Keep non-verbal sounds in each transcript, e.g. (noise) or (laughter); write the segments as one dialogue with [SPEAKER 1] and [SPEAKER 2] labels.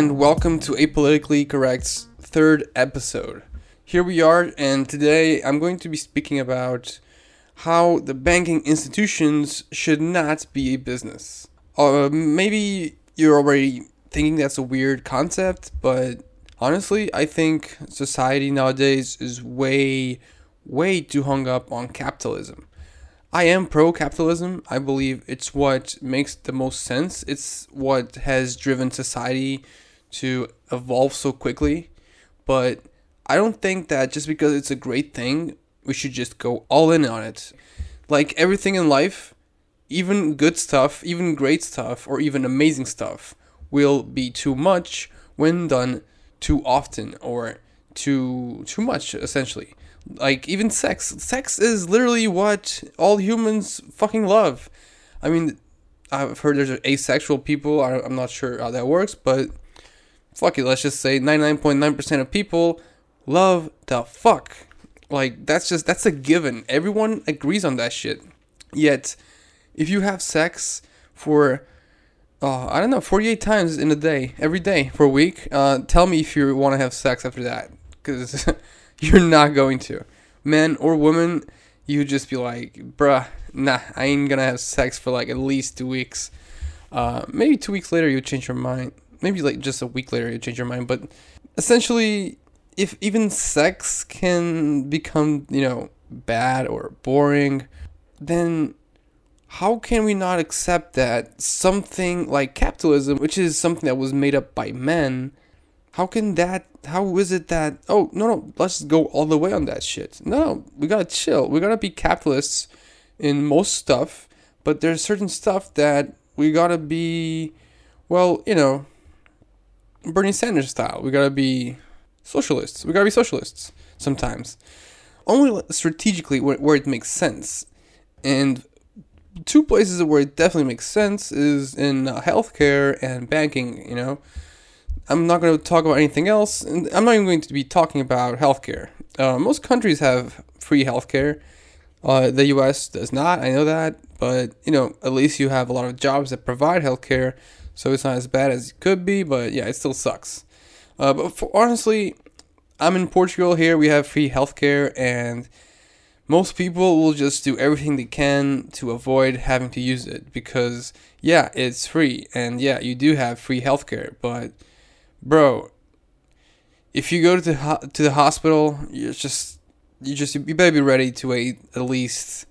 [SPEAKER 1] and welcome to Apolitically Correct's third episode. Here we are, and today I'm going to be speaking about how the banking institutions should not be a business. Uh, maybe you're already thinking that's a weird concept, but honestly, I think society nowadays is way, way too hung up on capitalism. I am pro capitalism. I believe it's what makes the most sense. It's what has driven society to evolve so quickly. But I don't think that just because it's a great thing, we should just go all in on it. Like everything in life, even good stuff, even great stuff, or even amazing stuff will be too much when done too often or too too much essentially like even sex sex is literally what all humans fucking love i mean i've heard there's asexual people i'm not sure how that works but fuck it let's just say 99.9% of people love the fuck like that's just that's a given everyone agrees on that shit yet if you have sex for uh, I don't know, 48 times in a day, every day for a week. Uh, tell me if you want to have sex after that, because (laughs) you're not going to. Man or woman, you just be like, bruh, nah, I ain't gonna have sex for like at least two weeks. Uh, maybe two weeks later you change your mind. Maybe like just a week later you change your mind. But essentially, if even sex can become, you know, bad or boring, then how can we not accept that something like capitalism, which is something that was made up by men, how can that how is it that oh no no let's go all the way on that shit no we gotta chill we gotta be capitalists in most stuff but there's certain stuff that we gotta be well you know bernie sanders style we gotta be socialists we gotta be socialists sometimes only strategically where, where it makes sense and two places where it definitely makes sense is in uh, healthcare and banking you know I'm not going to talk about anything else. And I'm not even going to be talking about healthcare. Uh, most countries have free healthcare. Uh, the U.S. does not. I know that, but you know, at least you have a lot of jobs that provide healthcare, so it's not as bad as it could be. But yeah, it still sucks. Uh, but for, honestly, I'm in Portugal. Here we have free healthcare, and most people will just do everything they can to avoid having to use it because yeah, it's free, and yeah, you do have free healthcare, but bro, if you go to the to the hospital, you're just you just you better be ready to wait at least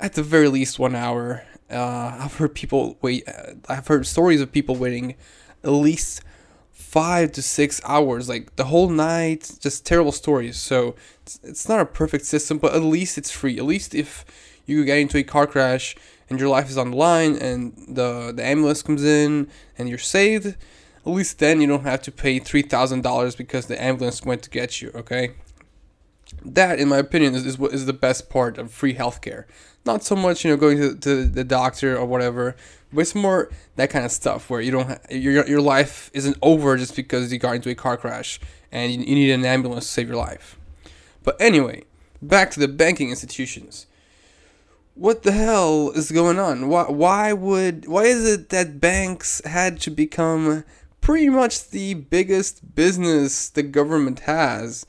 [SPEAKER 1] at the very least one hour. Uh, I've heard people wait. Uh, I've heard stories of people waiting at least five to six hours, like the whole night. Just terrible stories. So it's, it's not a perfect system, but at least it's free. At least if you get into a car crash and your life is on the line, and the the ambulance comes in and you're saved at least then you don't have to pay $3,000 because the ambulance went to get you, okay? That, in my opinion, is, is what is the best part of free healthcare. Not so much, you know, going to, to the doctor or whatever, but it's more that kind of stuff where you don't ha- your your life isn't over just because you got into a car crash and you, you need an ambulance to save your life. But anyway, back to the banking institutions what the hell is going on? Why why would why is it that banks had to become pretty much the biggest business the government has,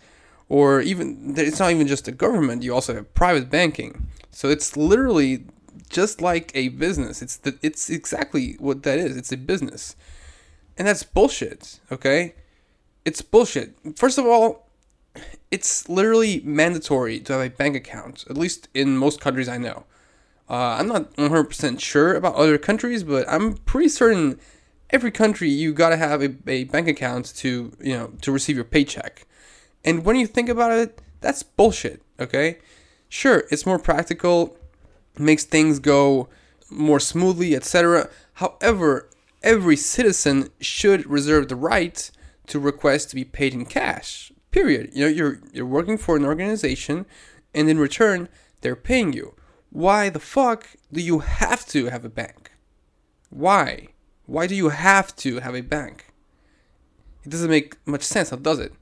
[SPEAKER 1] or even it's not even just the government. You also have private banking, so it's literally just like a business. It's the, it's exactly what that is. It's a business, and that's bullshit. Okay, it's bullshit. First of all, it's literally mandatory to have a bank account, at least in most countries I know. Uh, I'm not 100% sure about other countries, but I'm pretty certain every country you gotta have a, a bank account to you know to receive your paycheck. And when you think about it, that's bullshit. Okay, sure, it's more practical, makes things go more smoothly, etc. However, every citizen should reserve the right to request to be paid in cash. Period. You know, you're you're working for an organization, and in return, they're paying you. Why the fuck do you have to have a bank? Why? Why do you have to have a bank? It doesn't make much sense, now does it?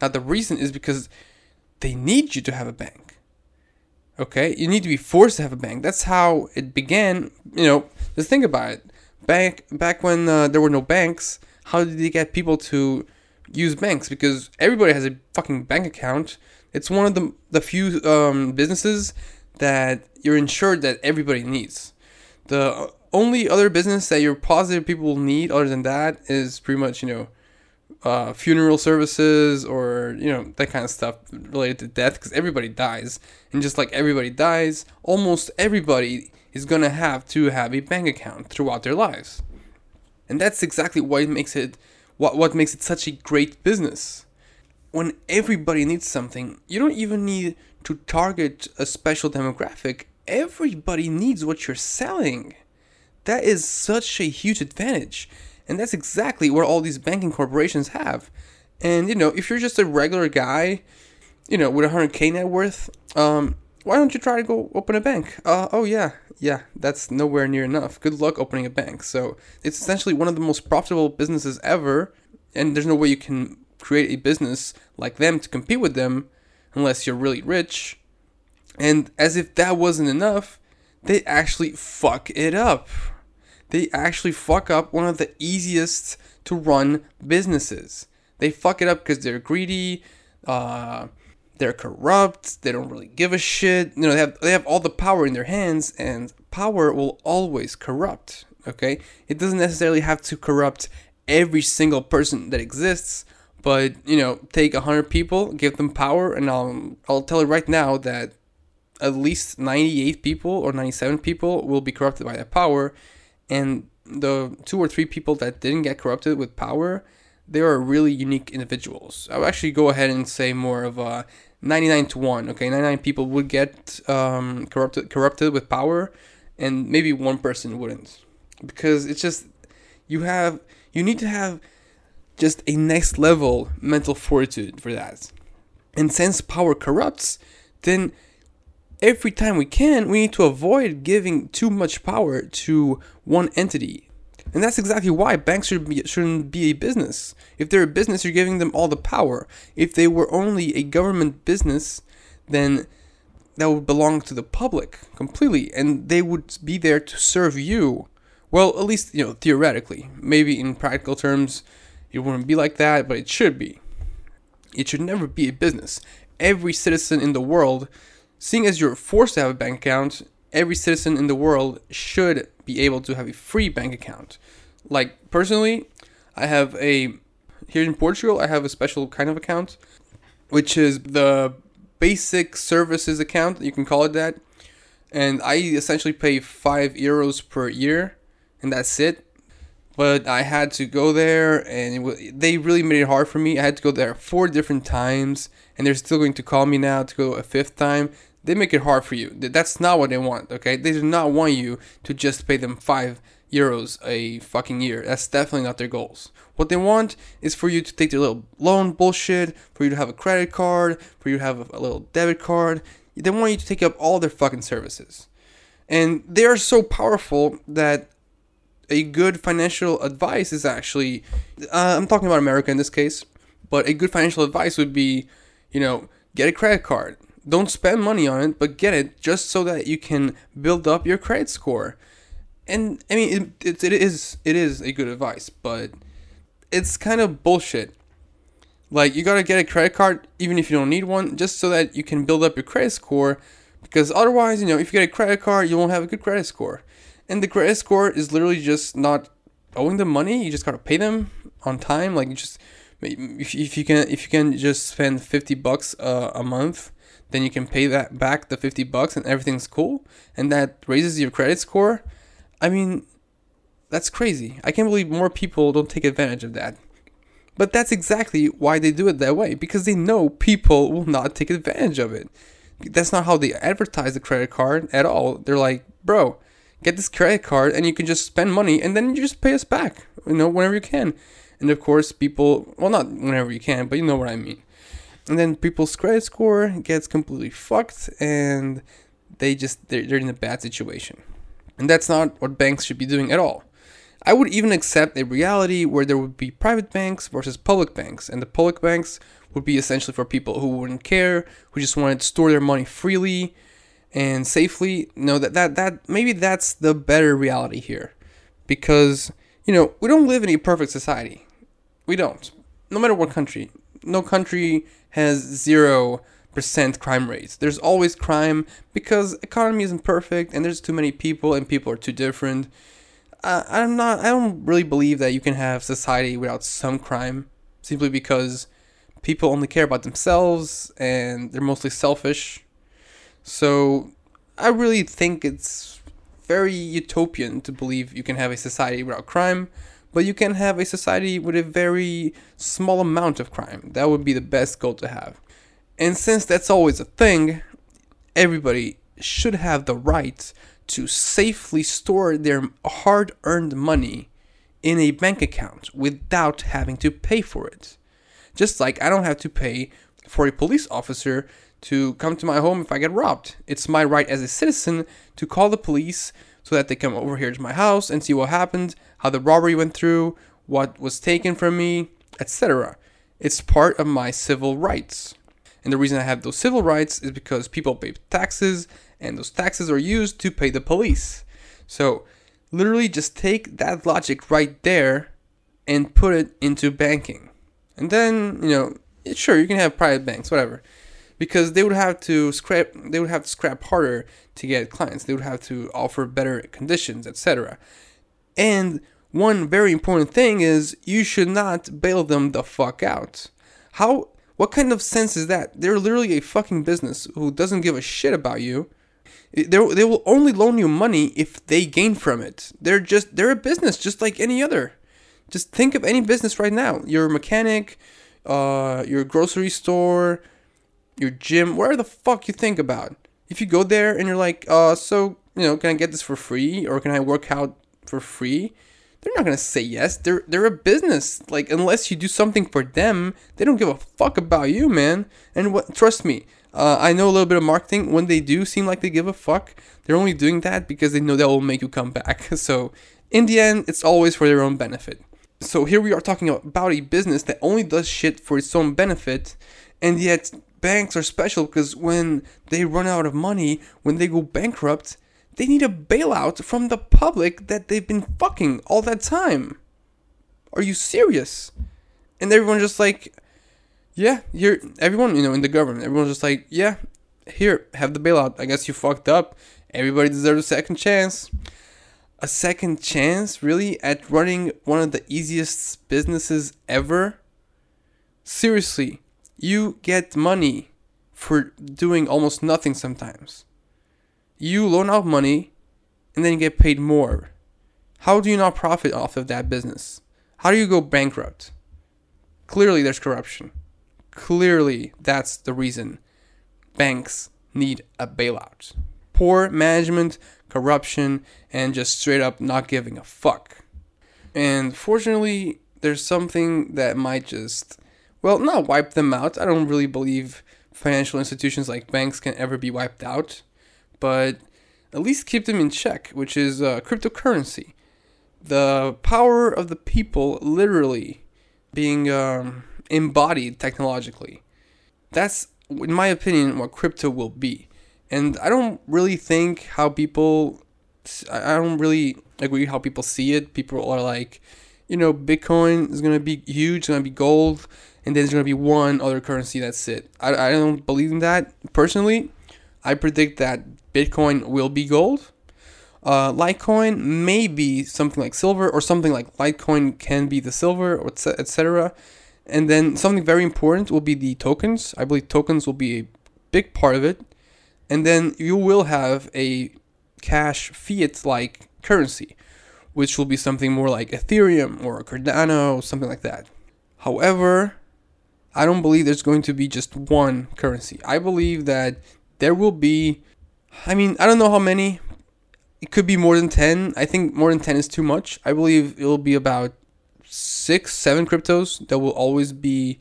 [SPEAKER 1] Now the reason is because they need you to have a bank. Okay? You need to be forced to have a bank. That's how it began. You know, just think about it. Back back when uh, there were no banks, How did they get people to use banks? Because everybody has a fucking bank account. It's one of the the few um, businesses that you're insured that everybody needs. The only other business that you're positive people will need other than that is pretty much you know uh, funeral services or you know that kind of stuff related to death because everybody dies. And just like everybody dies almost everybody is gonna have to have a bank account throughout their lives. And that's exactly what makes it what, what makes it such a great business. When everybody needs something you don't even need to target a special demographic. Everybody needs what you're selling. That is such a huge advantage and that's exactly what all these banking corporations have. And, you know, if you're just a regular guy, you know, with 100K net worth, um, why don't you try to go open a bank? Uh, oh, yeah, yeah, that's nowhere near enough. Good luck opening a bank. So it's essentially one of the most profitable businesses ever. And there's no way you can create a business like them to compete with them unless you're really rich. And as if that wasn't enough, they actually fuck it up they actually fuck up one of the easiest to run businesses. They fuck it up because they're greedy, uh, they're corrupt, they don't really give a shit. You know, they have they have all the power in their hands, and power will always corrupt. Okay, it doesn't necessarily have to corrupt every single person that exists, but you know, take hundred people, give them power, and I'll I'll tell you right now that at least 98 people or 97 people will be corrupted by that power and the two or three people that didn't get corrupted with power, they are really unique individuals. I would actually go ahead and say more of a 99 to 1. Okay, 99 people would get um, corrupted corrupted with power, and maybe one person wouldn't, because it's just you have you need to have just a next level mental fortitude for that. And since power corrupts, then every time we can, we need to avoid giving too much power to one entity. And that's exactly why banks should be, shouldn't be a business. If they're a business, you're giving them all the power. If they were only a government business, then that would belong to the public completely, and they would be there to serve you. Well, at least, you know, theoretically. Maybe in practical terms, it wouldn't be like that, but it should be. It should never be a business. Every citizen in the world Seeing as you're forced to have a bank account, every citizen in the world should be able to have a free bank account. Like personally, I have a here in Portugal, I have a special kind of account, which is the basic services account, you can call it that. And I essentially pay 5 euros per year, and that's it. But I had to go there, and they really made it hard for me. I had to go there four different times, and they're still going to call me now to go a fifth time they make it hard for you. That's not what they want, okay? They do not want you to just pay them 5 euros a fucking year. That's definitely not their goals. What they want is for you to take their little loan bullshit, for you to have a credit card, for you to have a little debit card. They want you to take up all their fucking services. And they are so powerful that a good financial advice is actually, uh, I'm talking about America in this case, but a good financial advice would be, you know, get a credit card don't spend money on it, but get it just so that you can build up your credit score. And I mean, it, it, it is it is a good advice, but it's kind of bullshit. Like you gotta get a credit card even if you don't need one, just so that you can build up your credit score. Because otherwise, you know, if you get a credit card, you won't have a good credit score. And the credit score is literally just not owing them money. You just gotta pay them on time. Like you just if, if you can if you can just spend fifty bucks uh, a month then you can pay that back the 50 bucks and everything's cool and that raises your credit score. I mean that's crazy. I can't believe more people don't take advantage of that. But that's exactly why they do it that way because they know people will not take advantage of it. That's not how they advertise the credit card at all. They're like bro get this credit card and you can just spend money and then you just pay us back you know whenever you can. And of course people well not whenever you can but you know what i mean and then people's credit score gets completely fucked and they just they're, they're in a bad situation. And that's not what banks should be doing at all. I would even accept a reality where there would be private banks versus public banks and the public banks would be essentially for people who wouldn't care who just wanted to store their money freely and safely. No that that, that maybe that's the better reality here. Because you know we don't live in a perfect society. We don't. No matter what country. No country has zero percent crime rates. There's always crime because economy isn't perfect and there's too many people and people are too different. I'm not. I don't really believe that you can have society without some crime, simply because people only care about themselves and they're mostly selfish. So I really think it's very utopian to believe you can have a society without crime, but you can have a society with a very small amount of crime. That would be the best goal to have. And since that's always a thing, everybody should have the right to safely store their hard earned money in a bank account without having to pay for it. Just like I don't have to pay for a police officer to come to my home if I get robbed. It's my right as a citizen to call the police so that they come over here to my house and see what happened, how the robbery went through, what was taken from me, etc. It's part of my civil rights. And the reason I have those civil rights is because people pay taxes, and those taxes are used to pay the police. So, literally, just take that logic right there and put it into banking. And then, you know, sure, you can have private banks, whatever. Because they would have to scrap they would have to scrap harder to get clients. They would have to offer better conditions, etc. And one very important thing is you should not bail them the fuck out. How what kind of sense is that? They're literally a fucking business who doesn't give a shit about you. They they will only loan you money if they gain from it. They're just they're a business just like any other. Just think of any business right now. Your mechanic, uh, your grocery store, your gym, where the fuck you think about. If you go there and you're like, uh, so you know, can I get this for free or can I work out for free? they're not gonna say yes. They're they're a business. Like unless you do something for them, they don't give a fuck about you, man. And what? Trust me, uh, I know a little bit of marketing. When they do seem like they give a fuck, they're only doing that because they know that will make you come back. (laughs) So in the end, it's always for their own benefit. So here we are talking about a business that only does shit for its own benefit, and yet banks are special because when they run out of money, when they go bankrupt they need a bailout from the public that they've been fucking all that time. Are you serious? And everyone just like, yeah, you're everyone, you know, in the government, everyone's just like, yeah, here, have the bailout. I guess you fucked up. Everybody deserves a second chance. A second chance, really, at running one of the easiest businesses ever? Seriously, you get money for doing almost nothing sometimes you loan out money and then you get paid more. How do you not profit off of that business? How do you go bankrupt? Clearly, there's corruption. Clearly, that's the reason banks need a bailout. Poor management, corruption, and just straight up not giving a fuck. And fortunately, there's something that might just, well, not wipe them out. I don't really believe financial institutions like banks can ever be wiped out but at least keep them in check, which is uh, cryptocurrency. The power of the people literally being um, embodied technologically. That's, in my opinion, what crypto will be. And I don't really think how people, I don't really agree how people see it. People are like, you know, Bitcoin is going to be huge, it's going to be gold, and there's going to be one other currency, that's it. I, I don't believe in that personally. I predict that Bitcoin will be gold. Uh, Litecoin may be something like silver, or something like Litecoin can be the silver, or etc. And then something very important will be the tokens. I believe tokens will be a big part of it. And then you will have a cash fiat like currency, which will be something more like Ethereum or Cardano, something like that. However, I don't believe there's going to be just one currency. I believe that there will be I mean, I don't know how many. It could be more than 10. I think more than 10 is too much. I believe it'll be about six, seven cryptos that will always be,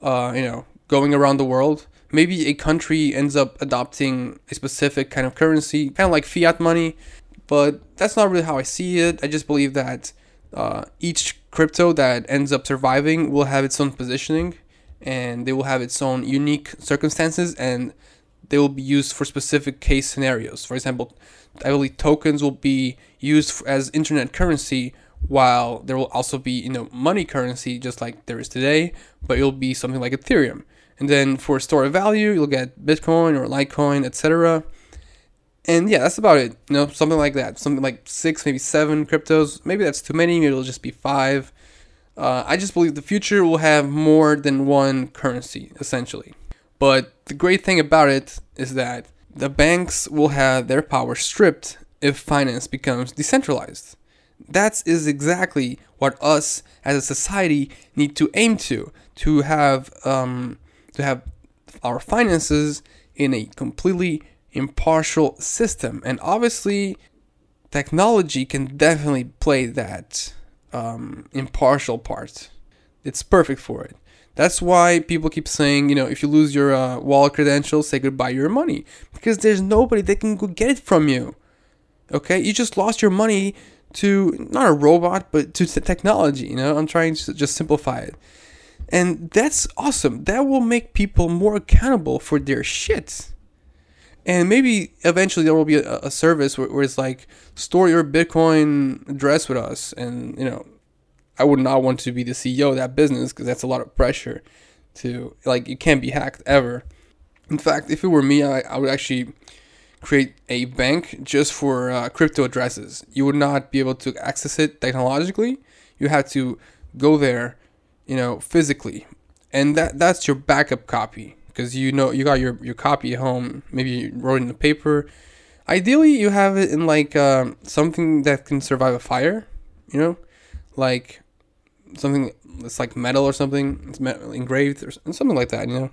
[SPEAKER 1] uh, you know, going around the world. Maybe a country ends up adopting a specific kind of currency, kind of like fiat money, but that's not really how I see it. I just believe that uh, each crypto that ends up surviving will have its own positioning and they will have its own unique circumstances and they will be used for specific case scenarios. For example, I believe tokens will be used as internet currency while there will also be you know money currency just like there is today, but it'll be something like Ethereum. And then for store of value, you'll get Bitcoin or Litecoin, etc. And yeah, that's about it. You know, something like that. Something like six, maybe seven cryptos. Maybe that's too many. Maybe it'll just be five. Uh, I just believe the future will have more than one currency, essentially. But the great thing about it is that the banks will have their power stripped if finance becomes decentralized. That is exactly what us as a society need to aim to to have um, to have our finances in a completely impartial system. And obviously, technology can definitely play that um, impartial part. It's perfect for it. That's why people keep saying, you know, if you lose your uh, wallet credentials, say goodbye your money because there's nobody that can go get it from you. Okay, you just lost your money to not a robot, but to technology. You know, I'm trying to just simplify it, and that's awesome. That will make people more accountable for their shit. And maybe eventually there will be a, a service where, where it's like store your Bitcoin address with us, and you know I would not want to be the CEO of that business because that's a lot of pressure to like you can't be hacked ever. In fact, if it were me, I, I would actually create a bank just for uh, crypto addresses. You would not be able to access it technologically. You have to go there, you know, physically, and that that's your backup copy because you know you got your your copy at home. Maybe you wrote in the paper. Ideally, you have it in like uh, something that can survive a fire. You know, like something that's like metal or something, it's engraved or something like that, you know.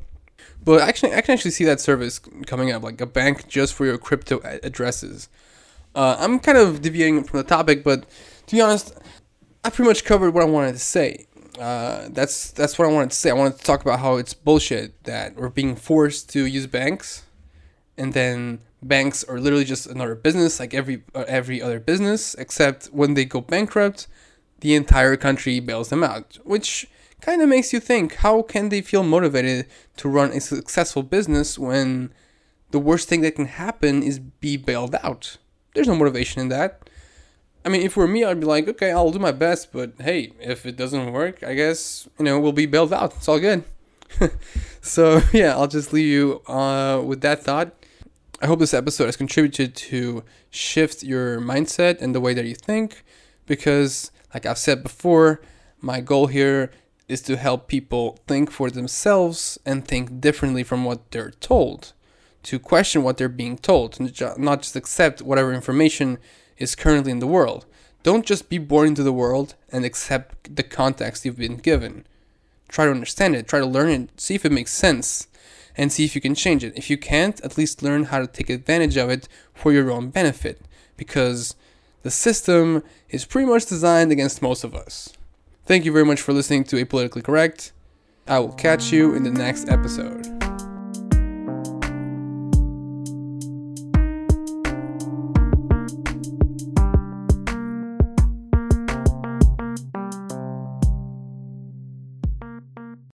[SPEAKER 1] But actually, I can actually see that service coming up, like a bank just for your crypto addresses. Uh, I'm kind of deviating from the topic, but to be honest, I pretty much covered what I wanted to say. Uh, that's that's what I wanted to say. I wanted to talk about how it's bullshit that we're being forced to use banks, and then banks are literally just another business like every uh, every other business, except when they go bankrupt, the entire country bails them out, which kind of makes you think how can they feel motivated to run a successful business when the worst thing that can happen is be bailed out? There's no motivation in that. I mean, if were me, I'd be like, okay, I'll do my best, but hey, if it doesn't work, I guess, you know, we'll be bailed out. It's all good. (laughs) so, (laughs) yeah, I'll just leave you uh, with that thought. I hope this episode has contributed to shift your mindset and the way that you think because like I've said before, my goal here is to help people think for themselves and think differently from what they're told, to question what they're being told, not just accept whatever information is currently in the world. Don't just be born into the world and accept the context you've been given. Try to understand it, try to learn it, see if it makes sense, and see if you can change it. If you can't, at least learn how to take advantage of it for your own benefit. Because the system is pretty much designed against most of us. Thank you very much for listening to Apolitically Correct. I will catch you in the next episode.